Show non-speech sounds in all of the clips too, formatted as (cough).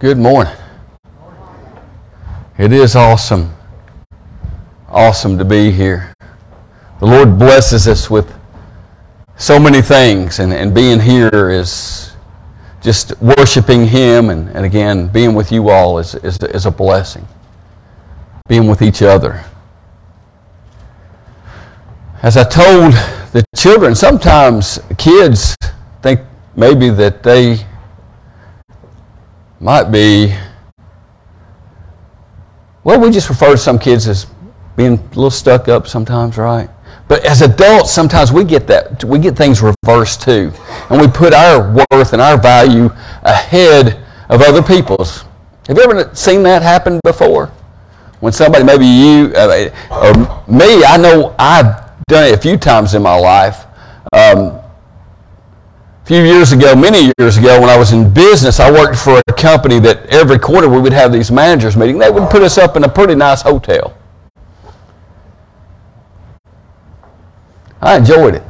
Good morning. It is awesome. Awesome to be here. The Lord blesses us with so many things, and, and being here is just worshiping Him, and, and again, being with you all is, is, is a blessing. Being with each other. As I told the children, sometimes kids think maybe that they might be, well, we just refer to some kids as being a little stuck up sometimes, right? But as adults, sometimes we get that, we get things reversed too. And we put our worth and our value ahead of other people's. Have you ever seen that happen before? When somebody, maybe you uh, or me, I know I've done it a few times in my life. Um, few years ago, many years ago, when I was in business, I worked for a company that every quarter we would have these managers meeting. They would put us up in a pretty nice hotel. I enjoyed it.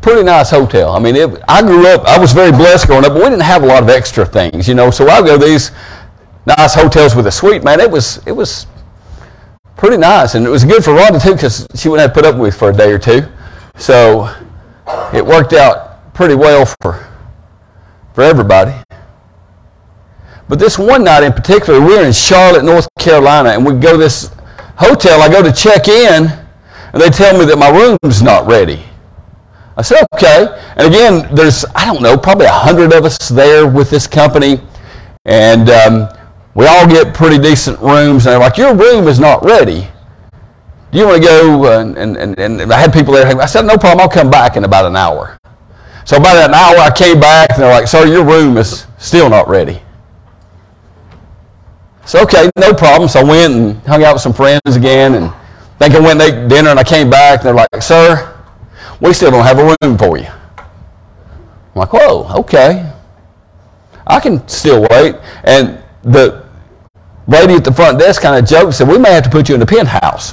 Pretty nice hotel. I mean, it, I grew up, I was very blessed growing up, but we didn't have a lot of extra things, you know. So I go these nice hotels with a suite, man. It was, it was pretty nice. And it was good for Rhonda, too, because she wouldn't have to put up with for a day or two. So it worked out pretty well for, for everybody. But this one night in particular, we were in Charlotte, North Carolina, and we go to this hotel. I go to check in, and they tell me that my room's not ready. I said, okay. And again, there's, I don't know, probably a hundred of us there with this company. And um, we all get pretty decent rooms. And they're like, your room is not ready. Do you want to go? Uh, and, and, and, and I had people there. I said, no problem. I'll come back in about an hour. So about an hour, I came back, and they're like, sir, your room is still not ready. So, okay, no problem. So I went and hung out with some friends again, and I think I went and ate dinner, and I came back, and they're like, sir, we still don't have a room for you. I'm like, whoa, okay. I can still wait. And the lady at the front desk kind of joked, said, we may have to put you in the penthouse.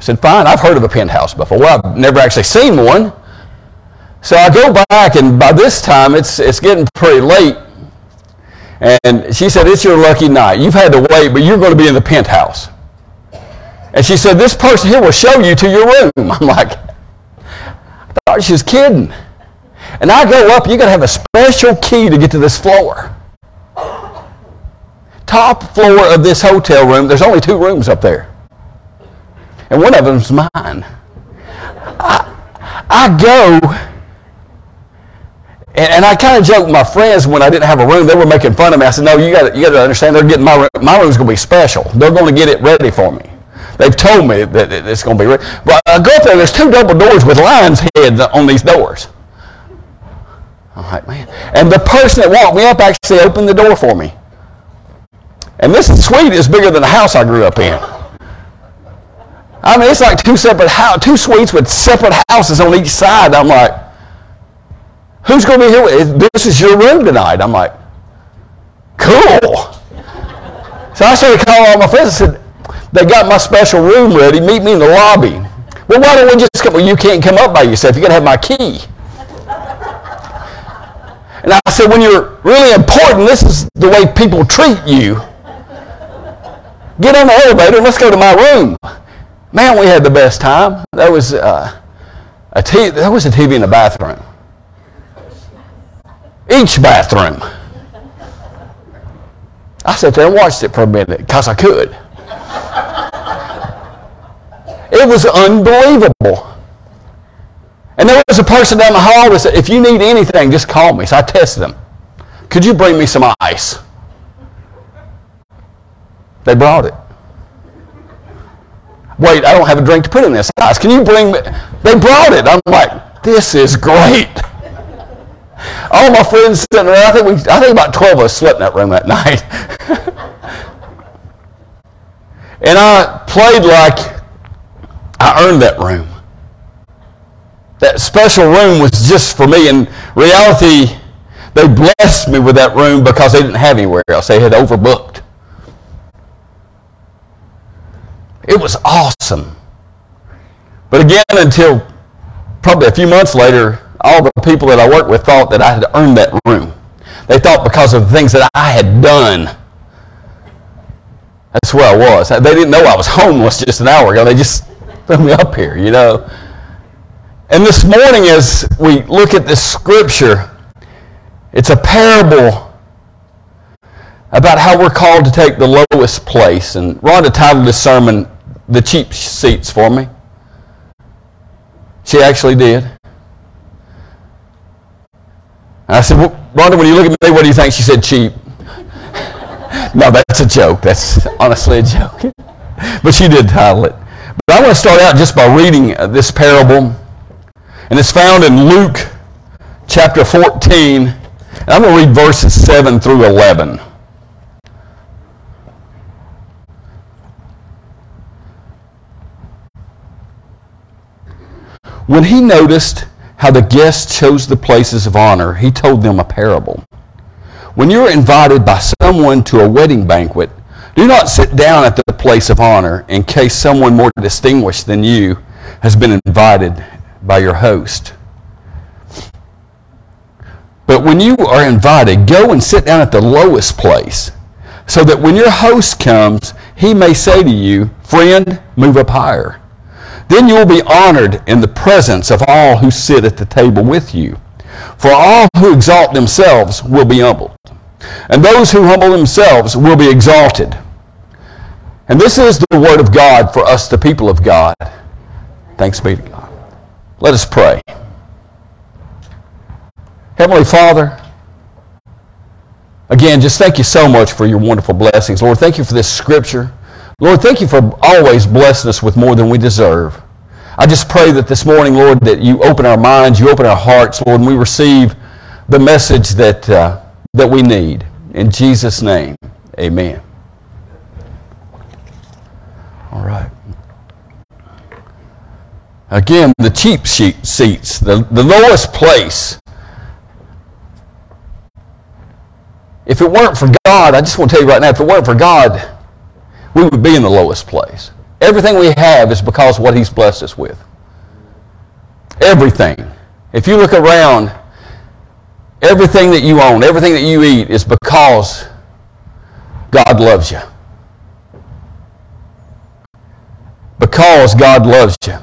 I said, fine, I've heard of a penthouse before. Well, I've never actually seen one. So I go back, and by this time, it's, it's getting pretty late. And she said, it's your lucky night. You've had to wait, but you're going to be in the penthouse. And she said, this person here will show you to your room. (laughs) I'm like, I thought she was kidding. And I go up, you got to have a special key to get to this floor. Top floor of this hotel room, there's only two rooms up there. And one of them's mine. I, I go, and, and I kind of joked with my friends when I didn't have a room, they were making fun of me. I said, no, you got you to understand, they're getting my room. My room's going to be special. They're going to get it ready for me. They've told me that it's going to be ready. But I go up there, there's two double doors with lion's heads on these doors. I'm like, man. And the person that walked me up actually opened the door for me. And this suite is bigger than the house I grew up in. I mean, it's like two separate house, two suites with separate houses on each side. I'm like, who's going to be here? This is your room tonight. I'm like, cool. So I started calling all my friends. I said, they got my special room ready. Meet me in the lobby. Well, why don't we just come? Well, you can't come up by yourself. You got to have my key. And I said, when you're really important, this is the way people treat you. Get on the elevator and let's go to my room. Man, we had the best time. There was uh, a t- there was a TV in the bathroom. Each bathroom. I sat there and watched it for a minute because I could. It was unbelievable. And there was a person down the hall that said, if you need anything, just call me. So I tested them. Could you bring me some ice? They brought it. Wait, I don't have a drink to put in this ice. Can you bring me? They brought it. I'm like, this is great. (laughs) All my friends sitting around, I think, we, I think about 12 of us slept in that room that (laughs) night. and I played like I earned that room. That special room was just for me. In reality, they blessed me with that room because they didn't have anywhere else. They had overbooked. It was awesome. But again, until probably a few months later, all the people that I worked with thought that I had earned that room. They thought because of the things that I had done. That's where I was. They didn't know I was (laughs) homeless just an hour ago. They just threw me up here, you know. And this morning, as we look at this scripture, it's a parable about how we're called to take the lowest place. And Rhonda titled this sermon, The Cheap Seats, for me. She actually did. I said, well, Rhonda, when you look at me, what do you think? She said, cheap. (laughs) no, that's a joke. That's honestly a joke. (laughs) but she did title it. But I want to start out just by reading uh, this parable. And it's found in Luke chapter 14. And I'm going to read verses 7 through 11. When he noticed how the guests chose the places of honor, he told them a parable. When you are invited by someone to a wedding banquet, do not sit down at the place of honor in case someone more distinguished than you has been invited by your host. But when you are invited, go and sit down at the lowest place, so that when your host comes, he may say to you, Friend, move up higher. Then you will be honored in the presence of all who sit at the table with you. For all who exalt themselves will be humbled, and those who humble themselves will be exalted. And this is the word of God for us, the people of God. Thanks be to God. Let us pray. Heavenly Father, again, just thank you so much for your wonderful blessings. Lord, thank you for this scripture. Lord, thank you for always blessing us with more than we deserve. I just pray that this morning, Lord, that you open our minds, you open our hearts, Lord, and we receive the message that, uh, that we need. In Jesus' name, amen. All right. Again, the cheap sheet seats, the, the lowest place. If it weren't for God, I just want to tell you right now, if it weren't for God, we would be in the lowest place. Everything we have is because what He's blessed us with. Everything. If you look around, everything that you own, everything that you eat is because God loves you. Because God loves you.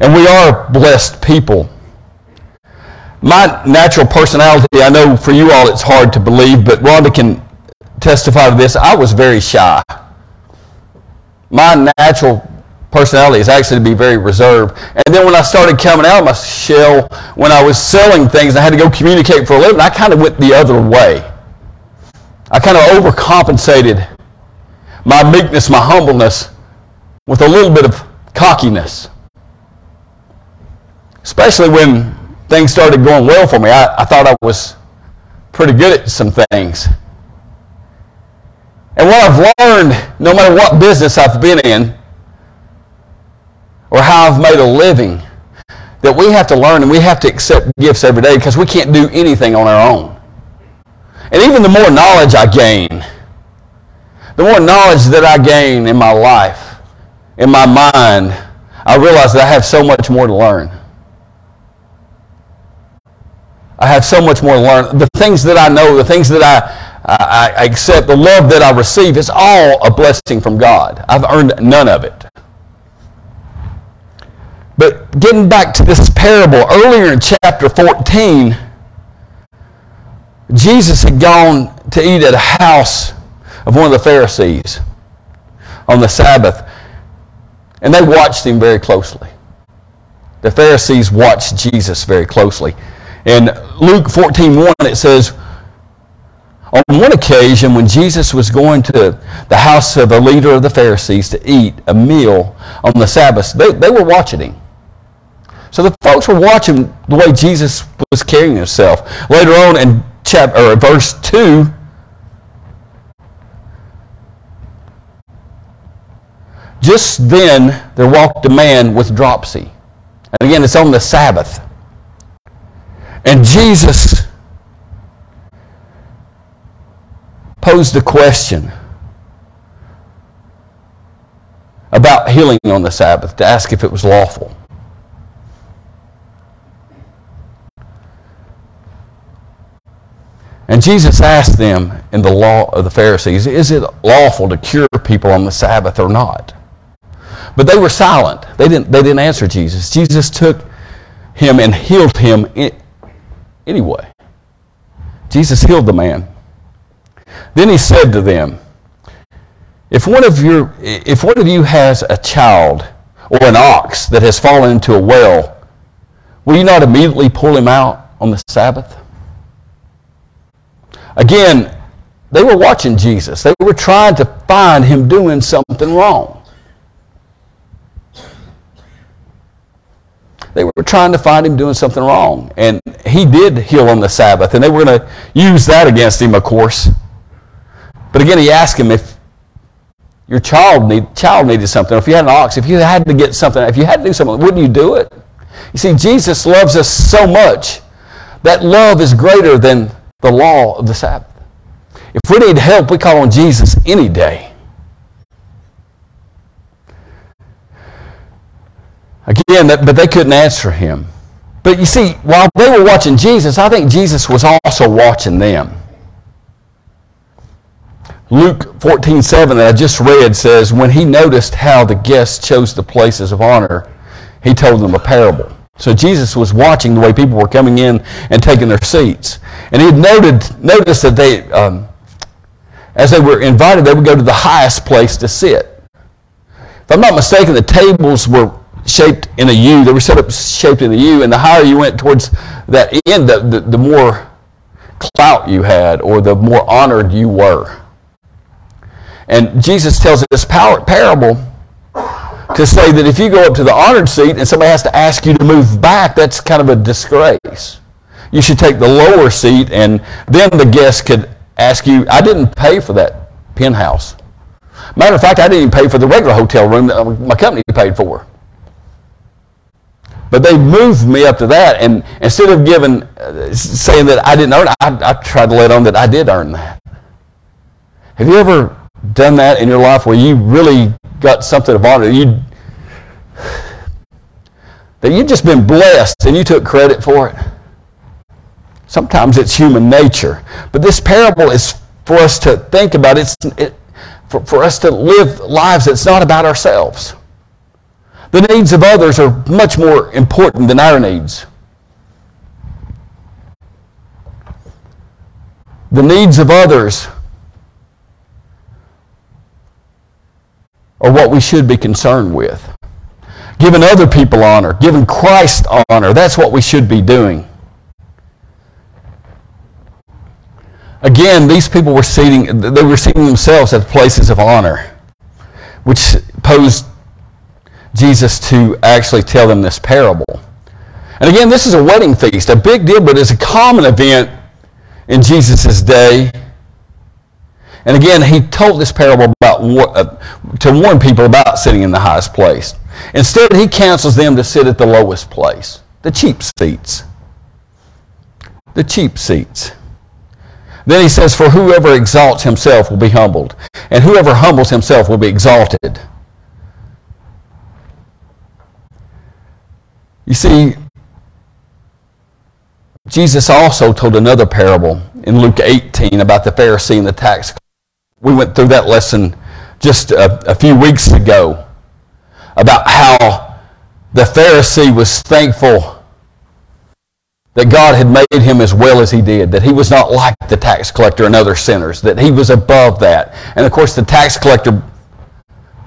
And we are blessed people. My natural personality, I know for you all it's hard to believe, but Rhonda can testify to this. I was very shy. My natural personality is actually to be very reserved. And then when I started coming out of my shell, when I was selling things, I had to go communicate for a living, I kind of went the other way. I kind of overcompensated my meekness, my humbleness, with a little bit of cockiness. Especially when things started going well for me. I, I thought I was pretty good at some things. And what I've learned, no matter what business I've been in, or how I've made a living, that we have to learn and we have to accept gifts every day because we can't do anything on our own. And even the more knowledge I gain, the more knowledge that I gain in my life, in my mind, I realize that I have so much more to learn. I have so much more to learn. The things that I know, the things that I, I, accept, the love that I receive, is all a blessing from God. I've earned none of it. But getting back to this parable, earlier in chapter 14, Jesus had gone to eat at a house of one of the Pharisees on the Sabbath, and they watched him very closely. The Pharisees watched Jesus very closely. In Luke 14:1 it says, on one occasion, when Jesus was going to the house of a leader of the Pharisees to eat a meal on the Sabbath, they, they were watching him. So the folks were watching the way Jesus was carrying himself. Later on in chapter or verse 2, just then there walked a man with dropsy. And again, it's on the Sabbath. And Jesus posed the question about healing on the Sabbath to ask if it was lawful. And Jesus asked them in the law of the Pharisees, is it lawful to cure people on the Sabbath or not? But they were silent. They didn't, they didn't answer Jesus. Jesus took him and healed him anyway. Jesus healed the man then he said to them, if one of your if one of you has a child or an ox that has fallen into a well, will you not immediately pull him out on the Sabbath? Again, they were watching Jesus. They were trying to find him doing something wrong. They were trying to find him doing something wrong. And he did heal on the Sabbath. And they were going to use that against him, of course. But again, he asked him if your child need child needed something, or if you had an ox, if you had to get something, if you had to do something, wouldn't you do it? You see, Jesus loves us so much that love is greater than the law of the Sabbath. If we need help, we call on Jesus any day. Again, but they couldn't answer him. But you see, while they were watching Jesus, I think Jesus was also watching them. Luke 14, 7 that I just read says, when he noticed how the guests chose the places of honor, he told them a parable. So Jesus was watching the way people were coming in and taking their seats. And he had noted, noticed that they, um, as they were invited, they would go to the highest place to sit. If I'm not mistaken, the tables were shaped in a U. They were set up shaped in a U, and the higher you went towards that end, the, the, the more clout you had, or the more honored you were. And Jesus tells this parable to say that if you go up to the honored seat and somebody has to ask you to move back, that's kind of a disgrace. You should take the lower seat, and then the guest could ask you, I didn't pay for that penthouse. Matter of fact, I didn't even pay for the regular hotel room that my company paid for. But they moved me up to that, and instead of giving, saying that I didn't earn I, I tried to let on that I did earn that. Have you ever done that in your life where you really got something of honor? You, that you've just been blessed and you took credit for it? Sometimes it's human nature. But this parable is for us to think about. It's it, for, for us to live lives that's not about ourselves. The needs of others are much more important than our needs. The needs of others are what we should be concerned with. Giving other people honor, giving Christ honor, that's what we should be doing. Again, these people were seating, they were seating themselves at places of honor, which posed Jesus to actually tell them this parable. And again, this is a wedding feast, a big deal, but it's a common event in Jesus' day. And again, he told this parable about uh, to warn people about sitting in the highest place. Instead, he counsels them to sit at the lowest place, the cheap seats. The cheap seats. Then he says, For whoever exalts himself will be humbled, and whoever humbles himself will be exalted. You see, Jesus also told another parable in Luke 18 about the Pharisee and the tax. We went through that lesson just a, a few weeks ago about how the Pharisee was thankful that God had made him as well as he did, that he was not like the tax collector and other sinners, that he was above that. And of course, the tax collector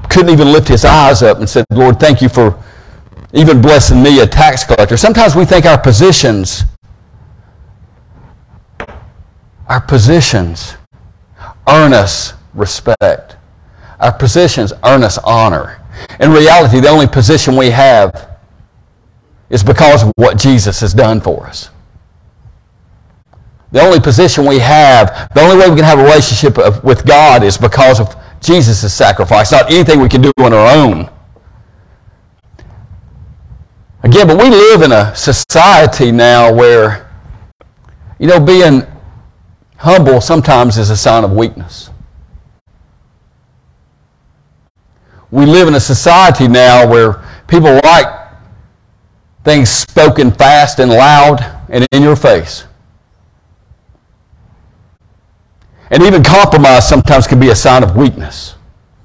couldn't even lift his eyes up and said, Lord, thank you for even blessing me, a tax collector. Sometimes we think our positions, our positions earn us respect. Our positions earn us honor. In reality, the only position we have is because of what Jesus has done for us. The only position we have, the only way we can have a relationship with God is because of Jesus' sacrifice, not anything we can do on our own. Again, but we live in a society now where, you know, being humble sometimes is a sign of weakness. We live in a society now where people like things spoken fast and loud and in your face. And even compromise sometimes can be a sign of weakness.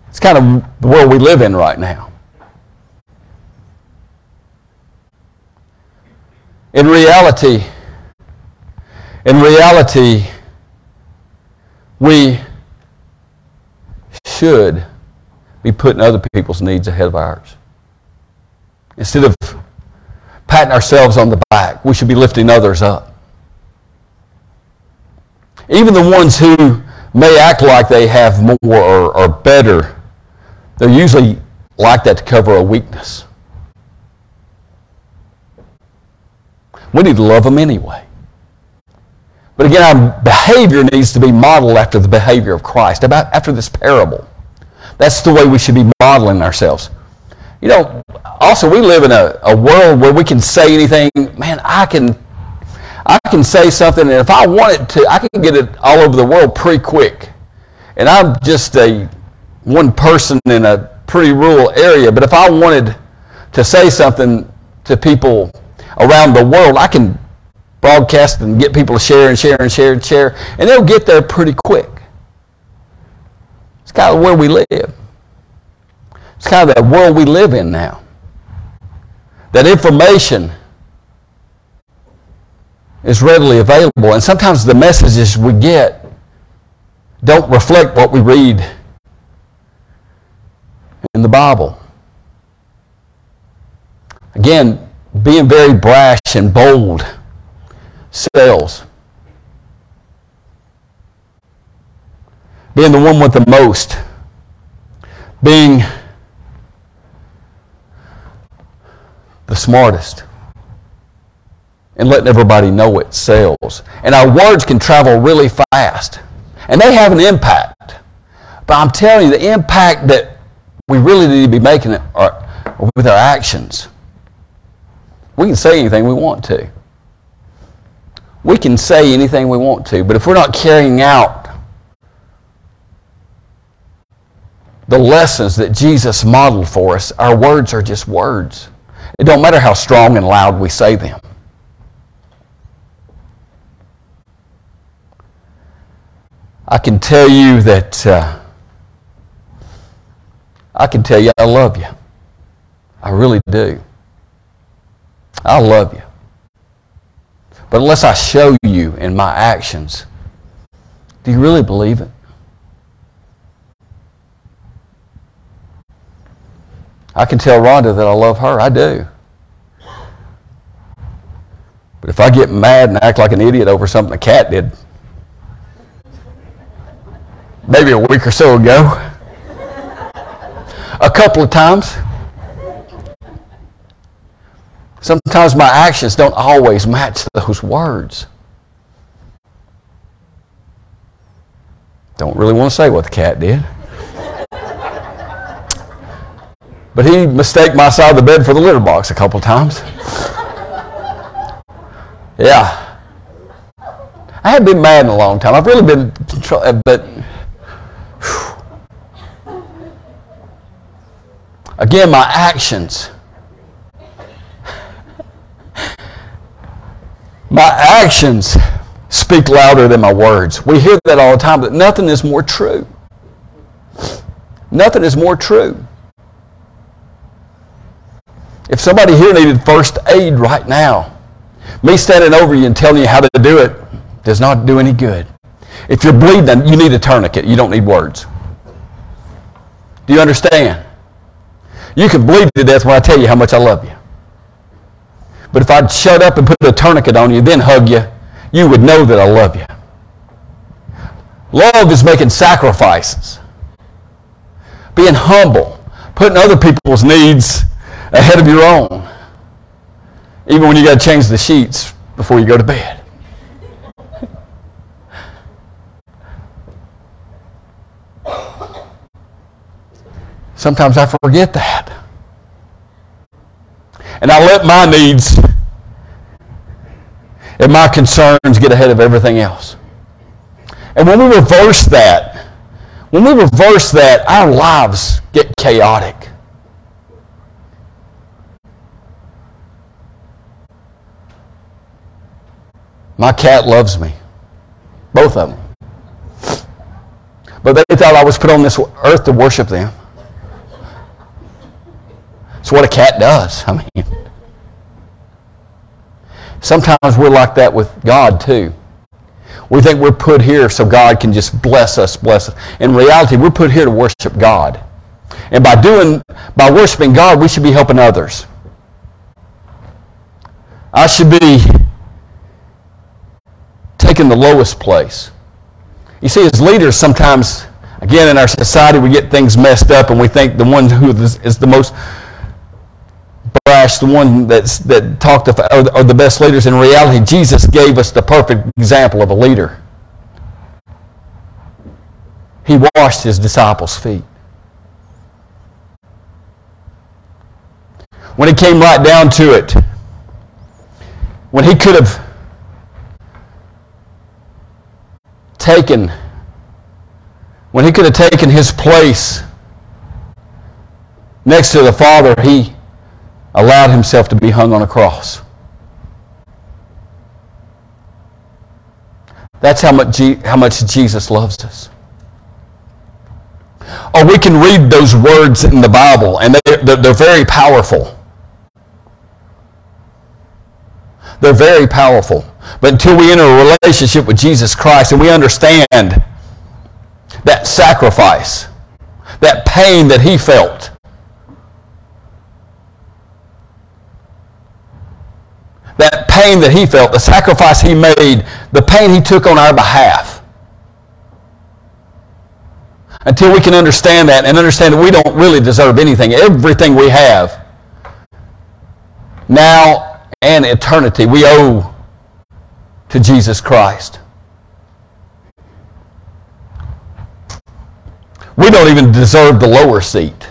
It's kind of the world we live in right now. In reality, in reality, we should be putting other people's needs ahead of ours. Instead of patting ourselves on the back, we should be lifting others up. Even the ones who may act like they have more or, or better, they're usually like that to cover a weakness. We need to love them anyway. But again, our behavior needs to be modeled after the behavior of Christ, about after this parable. That's the way we should be modeling ourselves. You know, also we live in a, a world where we can say anything. Man, I can I can say something, and if I want it to, I can get it all over the world pretty quick. And I'm just a one person in a pretty rural area, but if I wanted to say something to people around the world, I can broadcast and get people to share and share and share and share, and they'll get there pretty quick. It's kind of where we live. It's kind of that world we live in now. That information is readily available, and sometimes the messages we get don't reflect what we read in the Bible. Again, being very brash and bold sells. Being the one with the most. Being the smartest. And letting everybody know it sells. And our words can travel really fast. And they have an impact. But I'm telling you, the impact that we really need to be making it are with our actions. We can say anything we want to. We can say anything we want to, but if we're not carrying out the lessons that Jesus modeled for us, our words are just words. It don't matter how strong and loud we say them. I can tell you that uh, I can tell you I love you. I really do. I love you. But unless I show you in my actions, do you really believe it? I can tell Rhonda that I love her. I do. But if I get mad and act like an idiot over something a cat did, maybe a week or so ago, a couple of times, Sometimes my actions don't always match those words. Don't really want to say what the cat did. But he mistaked my side of the bed for the litter box a couple times. Yeah. I haven't been mad in a long time. I've really been, uh, but again, my actions My actions speak louder than my words. We hear that all the time, but nothing is more true. Nothing is more true. If somebody here needed first aid right now, me standing over you and telling you how to do it does not do any good. If you're bleeding, you need a tourniquet. You don't need words. Do you understand? You can bleed to death when I tell you how much I love you. But if I'd shut up and put a tourniquet on you, then hug you, you would know that I love you. Love is making sacrifices, being humble, putting other people's needs ahead of your own, even when you got to change the sheets before you go to bed. Sometimes I forget that and I let my needs and my concerns get ahead of everything else. And when we reverse that, when we reverse that, our lives get chaotic. My cat loves me. Both of them. But they thought I was put on this earth to worship them. It's what a cat does. I mean, sometimes we're like that with God too. We think we're put here so God can just bless us, bless us. In reality, we're put here to worship God. And by doing, by worshiping God, we should be helping others. I should be taking the lowest place. You see, as leaders, sometimes, again, in our society, we get things messed up and we think the one who is the most the one that's, that talked of, are the best leaders. In reality, Jesus gave us the perfect example of a leader. He washed his disciples' feet. When it came right down to it, when he could have taken, when he could have taken his place next to the Father, he allowed himself to be hung on a cross. That's how much, how much Jesus loves us. Or we can read those words in the Bible, and they're, they're very powerful. They're very powerful. But until we enter a relationship with Jesus Christ and we understand that sacrifice, that pain that he felt, that pain that he felt, the sacrifice he made, the pain he took on our behalf. Until we can understand that and understand that we don't really deserve anything, everything we have, now and eternity, we owe to Jesus Christ. We don't even deserve the lower seat.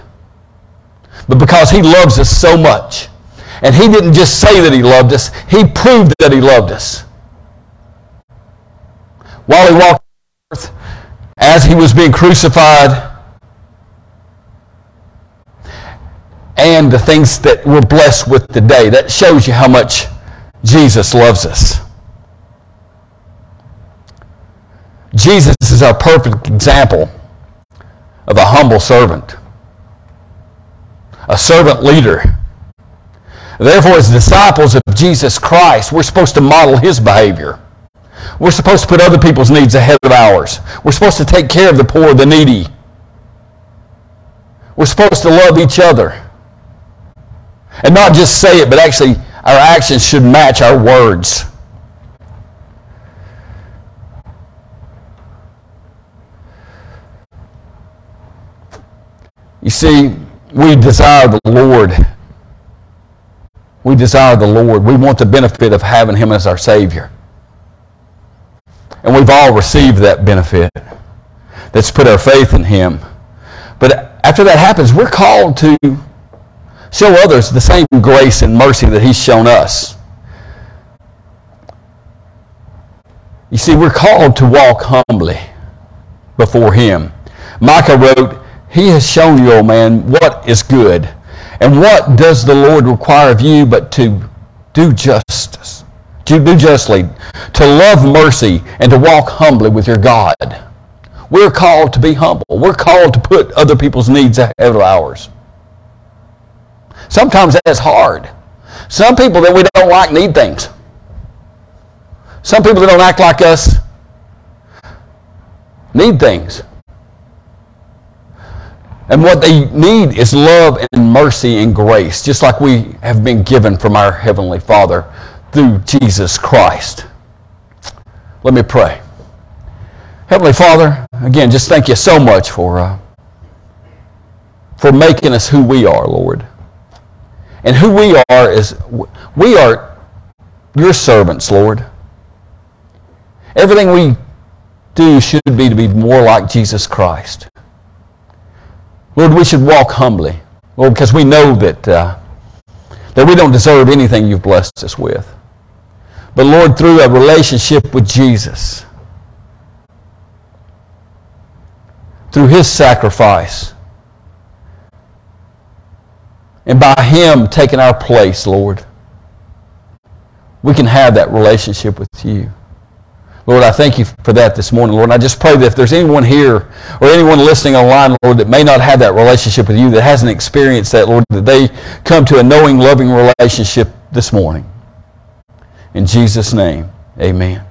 But because He loves us so much, and He didn't just say that He loved us, He proved that He loved us. While He walked on earth, as He was being crucified, and the things that we're blessed with today, that shows you how much Jesus loves us. Jesus is our perfect example of a humble servant, a servant leader. Therefore, as disciples of Jesus Christ, we're supposed to model his behavior. We're supposed to put other people's needs ahead of ours. We're supposed to take care of the poor, the needy. We're supposed to love each other. And not just say it, but actually our actions should match our words. You see, we desire the Lord. We desire the Lord. We want the benefit of having Him as our Savior. And we've all received that benefit that's put our faith in Him. But after that happens, we're called to show others the same grace and mercy that He's shown us. You see, we're called to walk humbly before Him. Micah wrote, he has shown you, O man, what is good. And what does the Lord require of you but to do justice, to do justly, to love mercy, and to walk humbly with your God? We're called to be humble. We're called to put other people's needs ahead of ours. Sometimes that's hard. Some people that we don't like need things. Some people that don't act like us need things. And what they need is love and mercy and grace, just like we have been given from our Heavenly Father through Jesus Christ. Let me pray. Heavenly Father, again, just thank you so much for, uh, for making us who we are, Lord. And who we are is, we are your servants, Lord. Everything we do should be to be more like Jesus Christ. Lord, we should walk humbly, Lord, because we know that, uh, that we don't deserve anything you've blessed us with. But Lord, through a relationship with Jesus, through his sacrifice, and by him taking our place, Lord, we can have that relationship with you. Lord, I thank you for that this morning, Lord. And I just pray that if there's anyone here or anyone listening online, Lord, that may not have that relationship with you, that hasn't experienced that, Lord, that they come to a knowing, loving relationship this morning. In Jesus' name, amen.